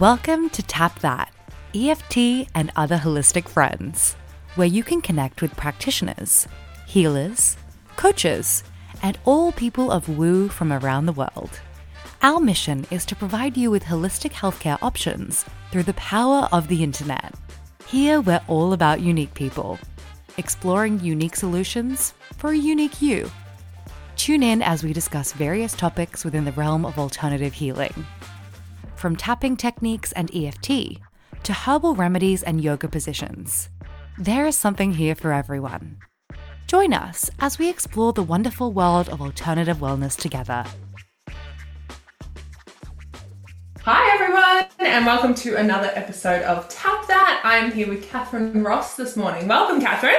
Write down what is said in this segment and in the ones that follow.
Welcome to Tap That, EFT and other holistic friends, where you can connect with practitioners, healers, coaches, and all people of woo from around the world. Our mission is to provide you with holistic healthcare options through the power of the internet. Here, we're all about unique people, exploring unique solutions for a unique you. Tune in as we discuss various topics within the realm of alternative healing from tapping techniques and EFT to herbal remedies and yoga positions. There is something here for everyone. Join us as we explore the wonderful world of alternative wellness together. Hi, everyone, and welcome to another episode of Tap That. I'm here with Catharine Ross this morning. Welcome, Catharine.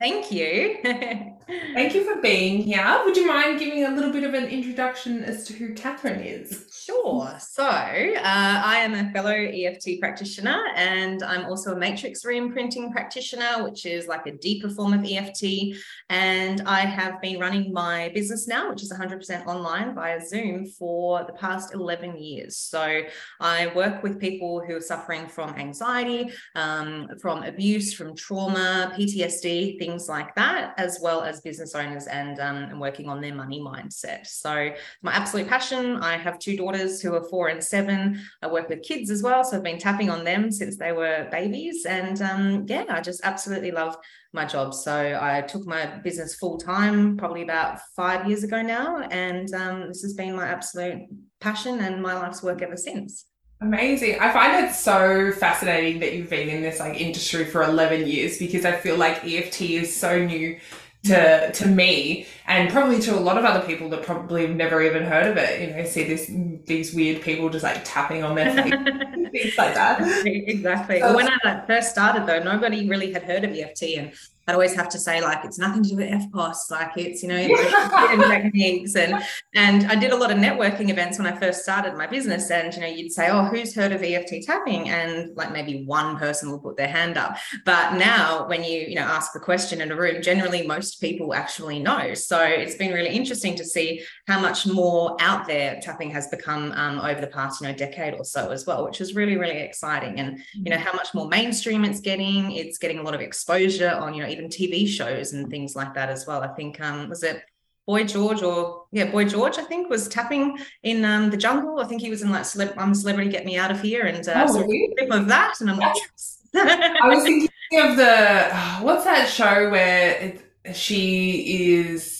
Thank you. Thank you for being here. Would you mind giving a little bit of an introduction as to who Catharine is? Sure. So, uh, I am a fellow EFT practitioner, and I'm also a matrix reimprinting practitioner, which is like a deeper form of EFT. And I have been running my business now, which is 100% online via Zoom for the past 11 years. So, I work with people who are suffering from anxiety, um, from abuse, from trauma, PTSD, things like that, as well as business owners and, um, and working on their money mindset. So, my absolute passion I have two daughters who are four and seven. I work with kids as well. So, I've been tapping on them since they were babies. And um, yeah, I just absolutely love my job. So, I took my business full time probably about five years ago now. And um, this has been my absolute passion and my life's work ever since. Amazing. I find it so fascinating that you've been in this like industry for 11 years because I feel like EFT is so new to to me and probably to a lot of other people that probably have never even heard of it. You know, see this these weird people just like tapping on their feet, things like that. Exactly. So, when I like, first started though, nobody really had heard of EFT and I'd always have to say like it's nothing to do with EFTPOS, like it's you know techniques and and I did a lot of networking events when I first started my business and you know you'd say oh who's heard of EFT tapping and like maybe one person will put their hand up but now when you you know ask the question in a room generally most people actually know so it's been really interesting to see how much more out there tapping has become um, over the past you know decade or so as well which is really really exciting and you know how much more mainstream it's getting it's getting a lot of exposure on you know even TV shows and things like that as well. I think um, was it Boy George or yeah, Boy George, I think, was tapping in um, the jungle. I think he was in like Celeb- I'm a celebrity, get me out of here, and uh, oh, so really? of that. And I'm like, I was thinking of the what's that show where it, she is,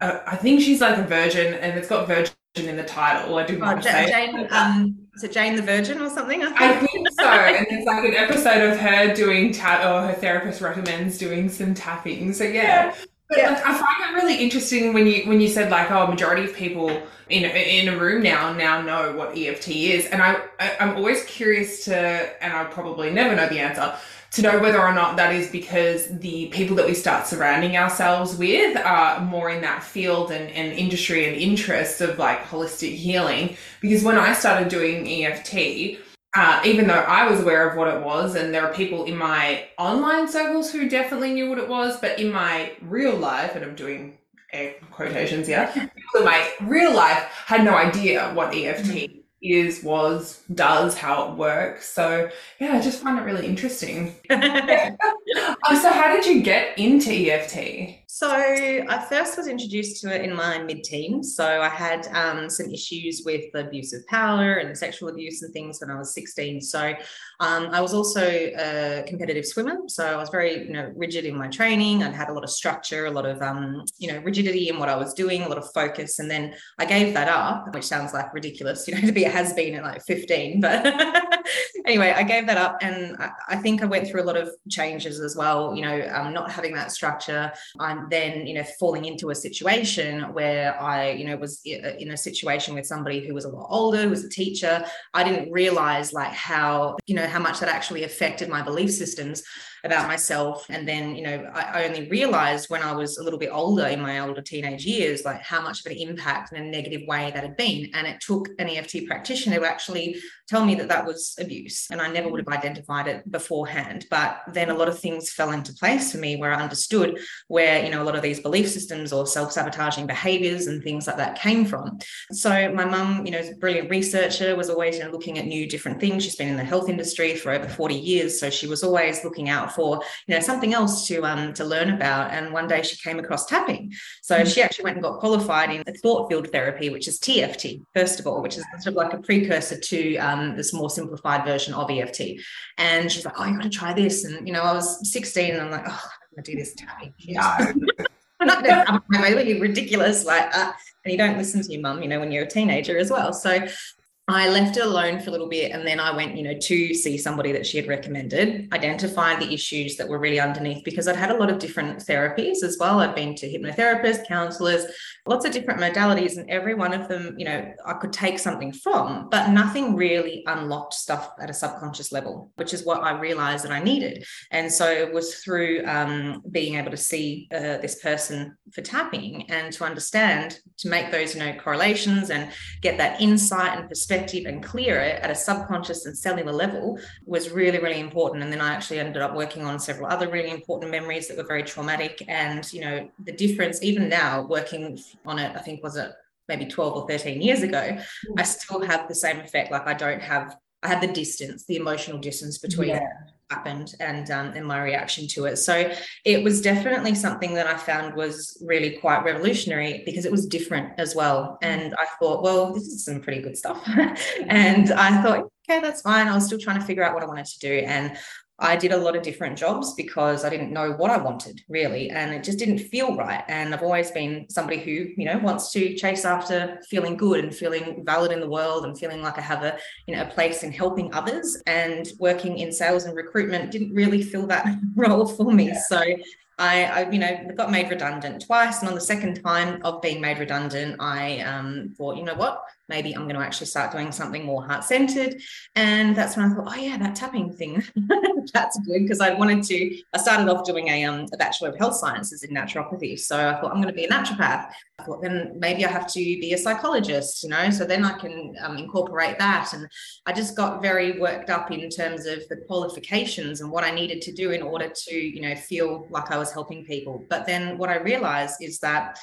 uh, I think she's like a virgin, and it's got virgin in the title. I didn't oh, want to say. Jane, um, is it Jane the Virgin or something? I think, I think so. and it's like an episode of her doing tap, or her therapist recommends doing some tapping. So yeah. But yeah. like, I find it really interesting when you when you said like, oh, majority of people in in a room now now know what EFT is, and I, I I'm always curious to, and I probably never know the answer to know whether or not that is because the people that we start surrounding ourselves with are more in that field and, and industry and interest of like holistic healing. Because when I started doing EFT, uh, even though I was aware of what it was, and there are people in my online circles who definitely knew what it was, but in my real life, and I'm doing air quotations here, people in my real life had no idea what EFT is, was, does, how it works. So yeah, I just find it really interesting. um, so how did you get into EFT? So I first was introduced to it in my mid-teens. So I had um, some issues with abuse of power and sexual abuse and things when I was 16. So um, I was also a competitive swimmer. So I was very, you know, rigid in my training. I had a lot of structure, a lot of, um, you know, rigidity in what I was doing, a lot of focus. And then I gave that up, which sounds like ridiculous, you know, to be a has-been at like 15. But anyway, I gave that up. And I, I, think I went through a lot of changes as well, you know, um, not having that structure. I'm Um, then you know falling into a situation where i you know was uh, in a situation with somebody who was a lot older who was a teacher. I didn't realize like how you know how much that actually affected my belief systems about myself. And then, you know, I, only realized when I was a little bit older in my older teenage years, like how much of an impact in a negative way that had been. And it took an EFT practitioner to actually tell me that that was abuse. And I never would have identified it beforehand. But then a lot of things fell into place for me where I understood where, you know, a lot of these belief systems or self sabotaging behaviors and things like that came from. So my mum, you know, is a brilliant researcher, was always, you know, looking at new different things. She's been in the health industry for over 40 years. So she was always looking out for, you know, something else to um to learn about. And one day she came across tapping. So mm-hmm. she actually went and got qualified in thought field therapy, which is TFT, first of all, which is sort of like a precursor to um, this more simplified version of EFT. And she's like, Oh, you got to try this. And, you know, I was 16 and I'm like, Oh, I'm going to do this tapping. Yeah. I'm really ridiculous. Like, uh, and you don't listen to your mum, you know, when you're a teenager as well. So I left it alone for a little bit and then I went, you know, to see somebody that she had recommended, identified the issues that were really underneath because I'd had a lot of different therapies as well. I'd been to hypnotherapists, counselors, lots of different modalities, and every one of them, you know, I could take something from, but nothing really unlocked stuff at a subconscious level, which is what I realized that I needed. And so it was through um, being able to see uh, this person for tapping and to understand, to make those, you know, correlations and get that insight and perspective and clear it at a subconscious and cellular level was really, really important. And then I actually ended up working on several other really important memories that were very traumatic. And, you know, the difference, even now, working on it, I think was it maybe 12 or 13 years ago, I still have the same effect. Like I don't have, I have the distance, the emotional distance between yeah happened and um, and my reaction to it. So it was definitely something that I found was really quite revolutionary because it was different as well. And I thought, well, this is some pretty good stuff. and I thought, okay, that's fine. I was still trying to figure out what I wanted to do. And I did a lot of different jobs because I didn't know what I wanted really, and it just didn't feel right. And I've always been somebody who, you know, wants to chase after feeling good and feeling valid in the world and feeling like I have a, you know, a place in helping others. And working in sales and recruitment didn't really fill that role for me. Yeah. So I, I, you know, got made redundant twice, and on the second time of being made redundant, I um, thought, you know what, maybe I'm going to actually start doing something more heart centered. And that's when I thought, oh yeah, that tapping thing, that's good because I wanted to. I started off doing a, um, a bachelor of health sciences in naturopathy, so I thought I'm going to be a naturopath. I thought then maybe I have to be a psychologist, you know, so then I can um, incorporate that. And I just got very worked up in terms of the qualifications and what I needed to do in order to, you know, feel like I was helping people. But then what I realized is that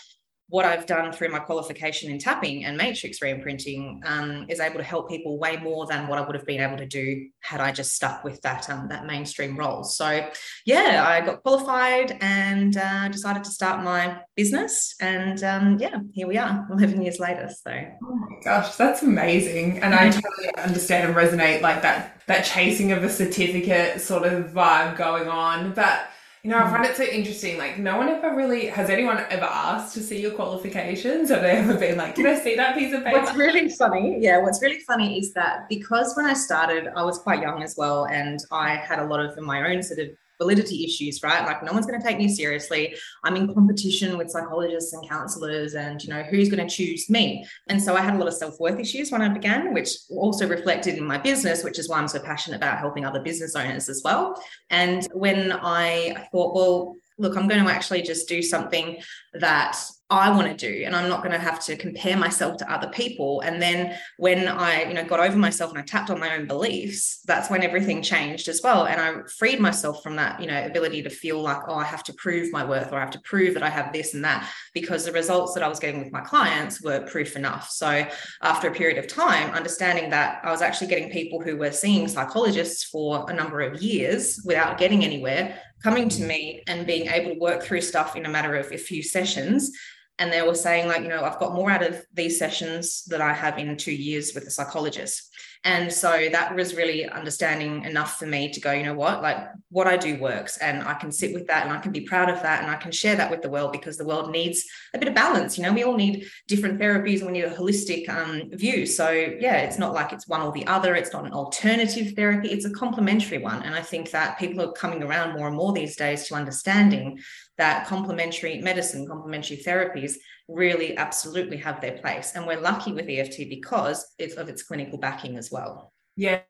what I've done through my qualification in tapping and matrix reimprinting um, is able to help people way more than what I would have been able to do had I just stuck with that um, that mainstream role. So, yeah, I got qualified and uh, decided to start my business, and um, yeah, here we are, eleven years later. So, oh my gosh, that's amazing, and I totally understand and resonate like that that chasing of a certificate sort of vibe going on, but you know, I mm. find it so interesting. Like, no one ever really has anyone ever asked to see your qualifications. Have they ever been like, "Can I see that piece of paper?" What's really funny, yeah, what's really funny is that because when I started, I was quite young as well, and I had a lot of my own sort of validity issues, right? Like no one's going to take me seriously. I'm in competition with psychologists and counselors, and you know who's going to choose me. And so I had a lot of self worth issues when I began, which also reflected in my business, which is why I'm so passionate about helping other business owners as well. And when I thought, well, look, I'm going to actually just do something that I want to do and I'm not going to have to compare myself to other people. And then when I you know got over myself and I tapped on my own beliefs that's when everything changed as well. And I freed myself from that you know ability to feel like oh I have to prove my worth or I have to prove that I have this and that because the results that I was getting with my clients were proof enough. So after a period of time understanding that I was actually getting people who were seeing psychologists for a number of years without getting anywhere coming to me and being able to work through stuff in a matter of a few sessions and they were saying like you know i've got more out of these sessions that i have in two years with a psychologist. And so that was really understanding enough for me to go you know what? Like what i do works and i can sit with that and i can be proud of that and i can share that with the world because the world needs a bit of balance you know? We all need different therapies and we need a holistic um, view. So yeah it's not like it's one or the other. It's not an alternative therapy. It's a complementary one. And i think that people are coming around more and more these days to understanding that complementary medicine, complementary therapies really absolutely have their place. And we're lucky with EFT because of its clinical backing as well. Yeah,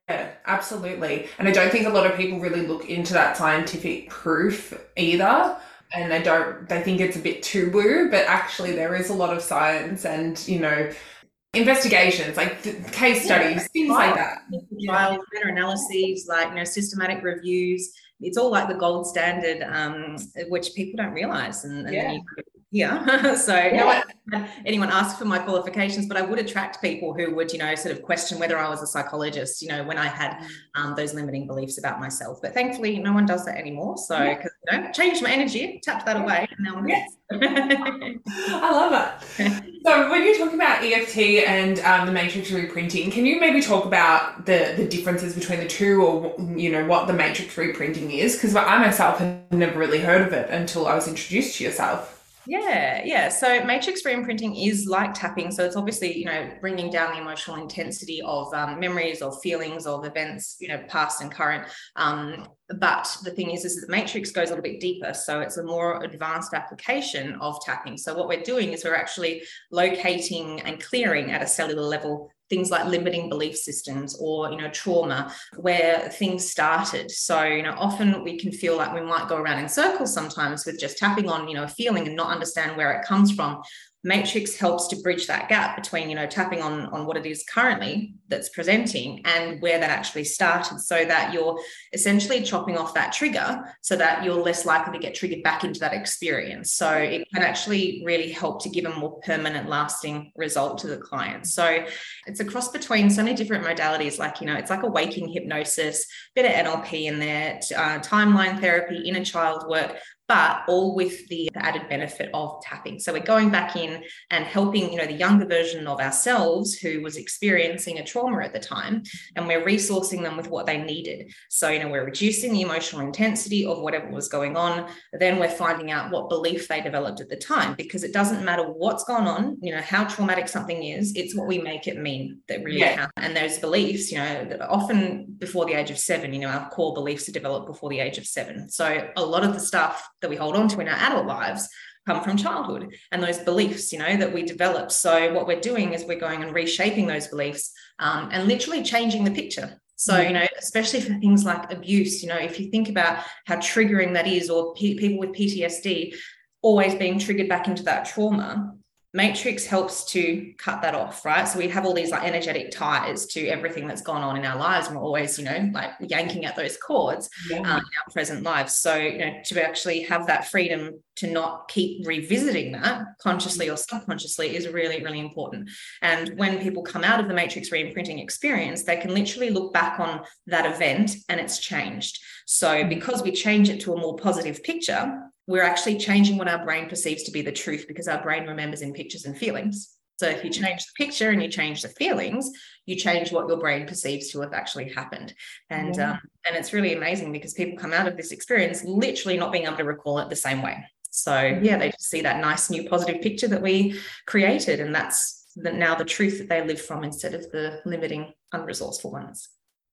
absolutely. And I don't think a lot of people really look into that scientific proof either. And they don't, they think it's a bit too woo, but actually there is a lot of science and, you know, investigations, like case studies, yeah, things like that. Trials, meta analyses, like, you know, systematic reviews. It's all like the gold standard, um, which people don't realize. And, and yeah. you yeah. so yeah. no one anyone ask for my qualifications, but I would attract people who would, you know, sort of question whether I was a psychologist, you know, when I had mm. um, those limiting beliefs about myself. But thankfully, no one does that anymore. So, because yeah. you know, changed my energy, tapped that away, and now I'm yes. I love it. So, when you're talking about EFT and um, the matrix reimprinting, can you maybe talk about the the differences between the two, or you know, what the matrix reimprinting is? Because I myself had never really heard of it until I was introduced to yourself. Yeah, yeah. So matrix reimprinting is like tapping. So it's obviously, you know, bringing down the emotional intensity of um, memories or feelings of events, you know, past and current. Um, but the thing is, is that matrix goes a little bit deeper. So it's a more advanced application of tapping. So what we're doing is we're actually locating and clearing at a cellular level things like limiting belief systems or you know trauma where things started. So you know often we can feel like we might go around in circles sometimes with just tapping on you know a feeling and not understand where it comes from matrix helps to bridge that gap between you know tapping on on what it is currently that's presenting and where that actually started so that you're essentially chopping off that trigger so that you're less likely to get triggered back into that experience. So it can actually really help to give a more permanent lasting result to the client. So it's a cross between so many different modalities like you know it's like a waking hypnosis bit of nlp in there uh, timeline therapy inner child work but all with the added benefit of tapping. So we're going back in and helping, you know, the younger version of ourselves who was experiencing a trauma at the time, and we're resourcing them with what they needed. So, you know, we're reducing the emotional intensity of whatever was going on. Then we're finding out what belief they developed at the time, because it doesn't matter what's gone on, you know, how traumatic something is, it's what we make it mean that really yeah. counts. And those beliefs, you know, often before the age of seven, you know, our core beliefs are developed before the age of seven. So a lot of the stuff that we hold on to in our adult lives come from childhood. And those beliefs you know that we develop. So what we're doing is we're going and reshaping those beliefs um, and literally changing the picture. So mm. you know especially for things like abuse you know if you think about how triggering that is or pe- people with ptsd always being triggered back into that trauma Matrix helps to cut that off, right? So we have all these like energetic ties to everything that's gone on in our lives, and we're always, you know, like yanking at those cords yeah. um, in our present lives. So, you know, to actually have that freedom to not keep revisiting that consciously or subconsciously is really, really important. And when people come out of the Matrix reimprinting experience, they can literally look back on that event and it's changed. So, mm. because we change it to a more positive picture, we're actually changing what our brain perceives to be the truth because our brain remembers in pictures and feelings. So if you change the picture and you change the feelings, you change what your brain perceives to have actually happened. And yeah. um, and it's really amazing because people come out of this experience literally not being able to recall it the same way. So yeah, they just see that nice new positive picture that we created, and that's the, now the truth that they live from instead of the limiting, unresourceful ones.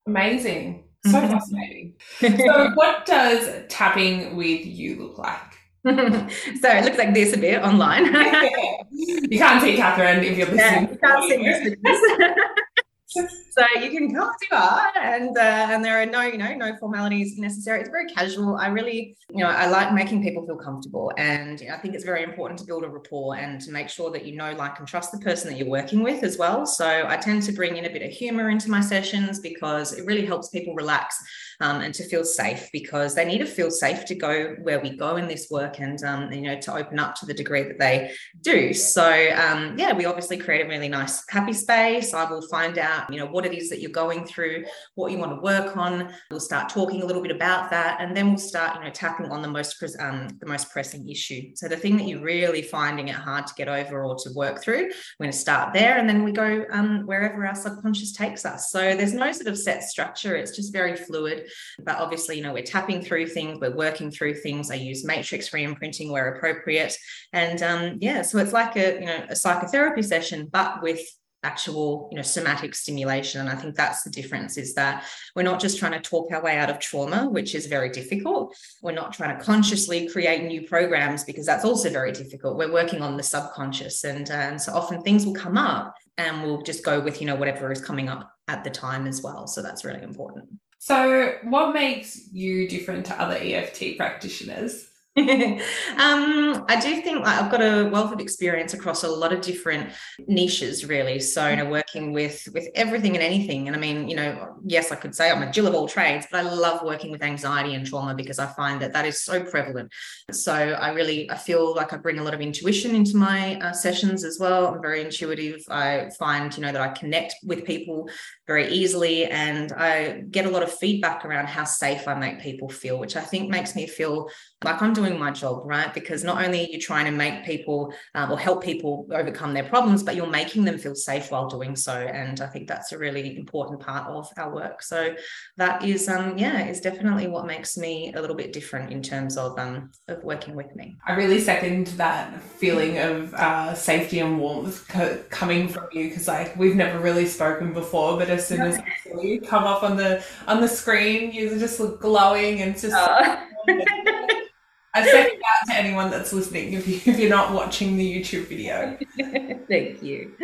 Amazing. So mm-hmm. fascinating. so, what does tapping with you look like? so it looks like this a bit online. you can't see Catharine if you're listening. Yeah, you can't see so you can come to bar and uh, and there are no you know no formalities necessary. It's very casual. I really you know i like making people feel comfortable and you know, i think it's very important to build a rapport and to make sure that you know like and trust the person that you're working with as well. So i tend to bring in a bit of humor into my sessions because it really helps people relax um, and to feel safe because they need to feel safe to go where we go in this work and um, you know to open up to the degree that they do. So um, yeah we obviously create a really nice happy space. I will find out you know what it is that you're going through what you want to work on. We'll start talking a little bit about that and then we'll start you know tapping on the most um, the most pressing issue. So the thing that you're really finding it hard to get over or to work through we're going to start there and then we go um, wherever our subconscious takes us. So there's no sort of set structure. It's just very fluid but obviously, you know, we're tapping through things, we're working through things. I use matrix re-imprinting where appropriate. And um, yeah, so it's like a, you know, a psychotherapy session, but with actual you know somatic stimulation and i think that's the difference is that we're not just trying to talk our way out of trauma which is very difficult we're not trying to consciously create new programs because that's also very difficult we're working on the subconscious and, uh, and so often things will come up and we'll just go with you know whatever is coming up at the time as well. So that's really important. So, what makes you different to other EFT practitioners? um, I do think like, I've got a wealth of experience across a lot of different niches, really. So, you know, working with with everything and anything. And I mean, you know, yes, I could say I'm a Jill of all trades, but I love working with anxiety and trauma because I find that that is so prevalent. So, I really I feel like I bring a lot of intuition into my uh, sessions as well. I'm very intuitive. I find, you know, that I connect with people very easily, and I get a lot of feedback around how safe I make people feel, which I think makes me feel like I'm doing my job, right? Because not only are you trying to make people um, or help people overcome their problems, but you're making them feel safe while doing so. And I think that's a really important part of our work. So that is, um, yeah, is definitely what makes me a little bit different in terms of um, of working with me. I really second that feeling of uh, safety and warmth co- coming from you because like we've never really spoken before, but as soon as you come up on the on the screen, You're just look glowing and just. Uh. I second that to anyone that's listening if, you, if you're not watching the YouTube video. Thank you.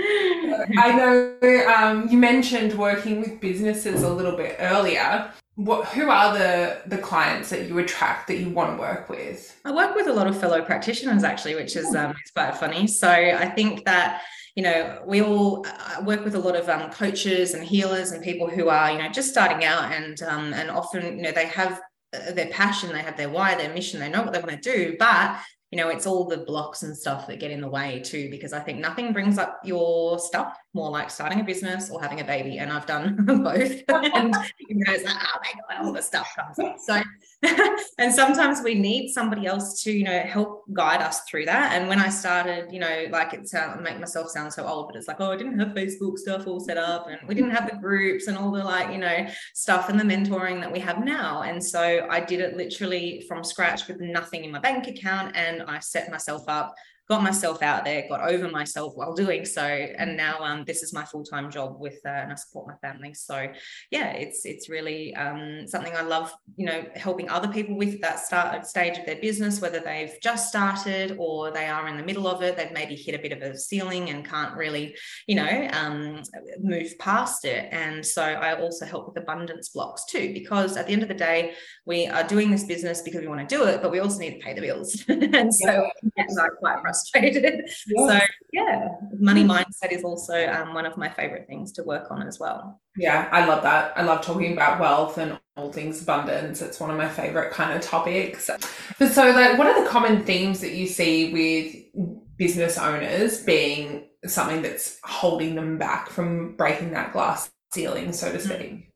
I know um, you mentioned working with businesses a little bit earlier. What, who are the the clients that you attract that you want to work with? I work with a lot of fellow practitioners actually, which is um, it's quite funny. So I think that you know we all uh, work with a lot of um, coaches and healers and people who are you know just starting out and um, and often you know they have uh, their passion, they have their why, their mission, they know what they want to do, but you know, it's all the blocks and stuff that get in the way too, because I think nothing brings up your stuff more like starting a business or having a baby. And I've done both. and you know, it's like, oh my God, all the stuff comes up. So, and sometimes we need somebody else to, you know, help guide us through that. And when I started, you know, like it sound uh, make myself sound so old, but it's like, oh, I didn't have Facebook stuff all set up and we didn't have the groups and all the like, you know, stuff and the mentoring that we have now. And so I did it literally from scratch with nothing in my bank account. And I set myself up got myself out there, got over myself while doing so, and now um, this is my full time job with, uh, and I support my family. So yeah, it's it's really um, something I love. You know, helping other people with that start stage of their business, whether they've just started or they are in the middle of it, they've maybe hit a bit of a ceiling and can't really, you know, um, move past it. And so I also help with abundance blocks too, because at the end of the day, we are doing this business because we want to do it, but we also need to pay the bills. and so yeah. it's quite frustrating frustrated. So yeah, money mindset is also um, one of my favorite things to work on as well. Yeah, I love that. I love talking about wealth and all things abundance. It's one of my favorite kind of topics. But so, like, what are the common themes that you see with business owners being something that's holding them back from breaking that glass ceiling, so to speak?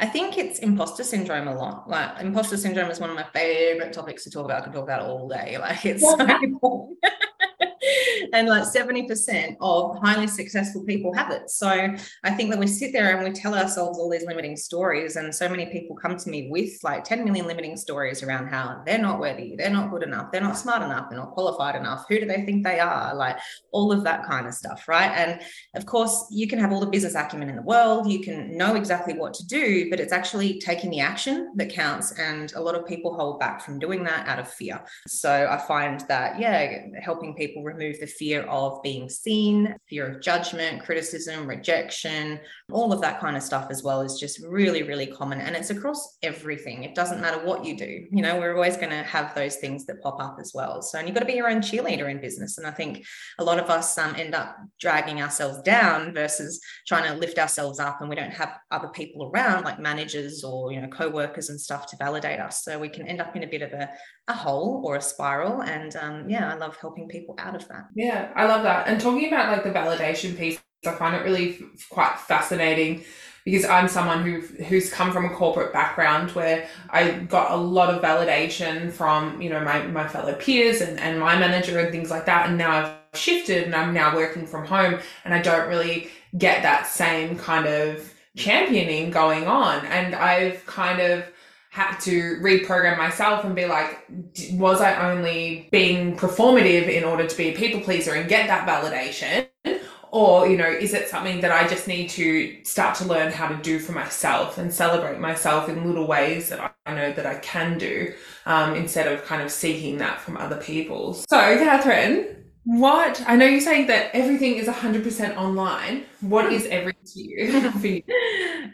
I think it's imposter syndrome a lot. Like imposter syndrome is one of my favorite topics to talk about. I can talk about it all day. Like it's yeah. so. and like 70% of highly successful people have it. So I think that we sit there and we tell ourselves all these limiting stories. And so many people come to me with like 10 million limiting stories around how they're not worthy, they're not good enough, they're not smart enough, they're not qualified enough. Who do they think they are? Like all of that kind of stuff. Right. And of course, you can have all the business acumen in the world, you can know exactly what to do, but it's actually taking the action that counts. And a lot of people hold back from doing that out of fear. So I find that, yeah, helping people remove the fear of being seen, fear of judgment, criticism, rejection, all of that kind of stuff as well is just really, really common. And it's across everything. It doesn't matter what you do. You know, we're always going to have those things that pop up as well. So, and you've got to be your own cheerleader in business. And I think a lot of us um, end up dragging ourselves down versus trying to lift ourselves up. And we don't have other people around like managers or, you know, co workers and stuff to validate us. So we can end up in a bit of a, a hole or a spiral. And um, yeah, I love helping people out of that. Yeah, I love that. And talking about like the validation piece, I find it really f- quite fascinating because I'm someone who who's come from a corporate background where I got a lot of validation from you know my my fellow peers and and my manager and things like that, and now I've shifted and I'm now working from home, and I don't really get that same kind of championing going on, and I've kind of had to reprogram myself and be like, was I only being performative in order to be a people pleaser and get that validation? Or, you know, is it something that I just need to start to learn how to do for myself and celebrate myself in little ways that I know that I can do um, instead of kind of seeking that from other people? So, Catharine, What? I know you're saying that everything is 100% online. What is everything to you? for you?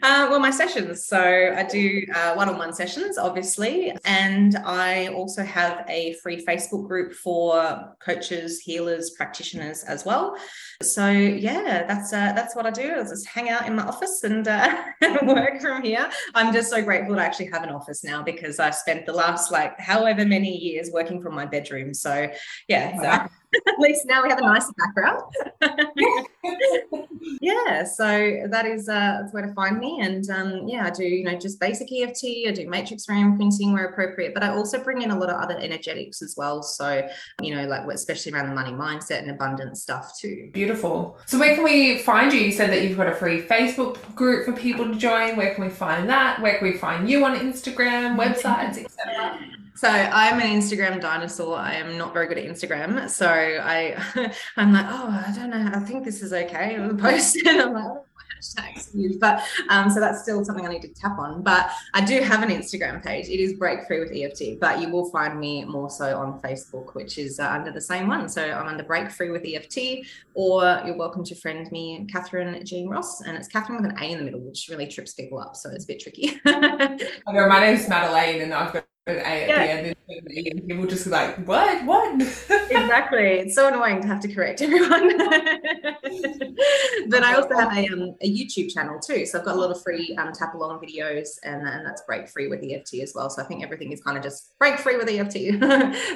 Uh, well, my sessions. So I do uh, one-on-one sessions, obviously, and I also have a free Facebook group for coaches, healers, practitioners as well. So yeah, that's uh, that's what I do. I just hang out in my office and uh, work from here. I'm just so grateful to actually have an office now because I spent the last like however many years working from my bedroom. So yeah, so at least now we have a nicer background. yeah, so that is uh, that's where to find me. And um, yeah, I do you know just basic EFT. I do matrix ray printing where appropriate, but I also bring in a lot of other energetics as well. So you know, like especially around the money mindset and abundance stuff too. Beautiful. So where can we find you? You said that you've got a free Facebook group for people to join. Where can we find that? Where can we find you on Instagram, websites, etc. So I'm an Instagram dinosaur. I am not very good at Instagram. So I I'm like, oh, I don't know. I think this is okay. I post and I'm like, oh, hashtags. But um, so that's still something I need to tap on. But I do have an Instagram page. It is Break Free with EFT, but you will find me more so on Facebook, which is uh, under the same one. So I'm under Break Free with EFT, or you're welcome to friend me, Catharine Jean Ross, and it's Catharine with an A in the middle, which really trips people up. So it's a bit tricky. My name's Madeleine, and I've got A at yeah. the end and people just like, what? What? exactly. It's so annoying to have to correct everyone. but I also have a, um, a YouTube channel too. So I've got a lot of free um, tap along videos and, and that's break free with EFT as well. So I think everything is kind of just break free with EFT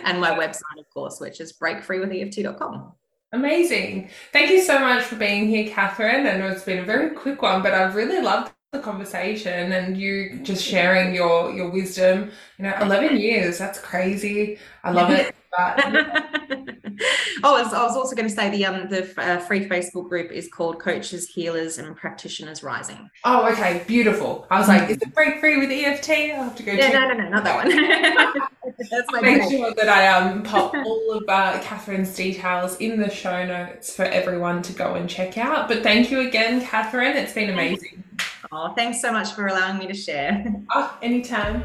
and my website, of course, which is breakfreewitheft.com. Amazing. Thank you so much for being here, Catharine. I know it's been a very quick one, but I've really loved the conversation and you just sharing your your wisdom you know 11 years that's crazy. I love it. But, oh I was, I was, also going to say the um the uh, free facebook group is called coaches healers and practitioners rising. Oh okay beautiful. I was like is it break free with eft i'll have to go yeah no no no not that one. That's my make sure that i um pop all of uh, catharine's details in the show notes for everyone to go and check out. But thank you again catherine. It's been amazing Oh, thanks so much for allowing me to share. Oh, anytime.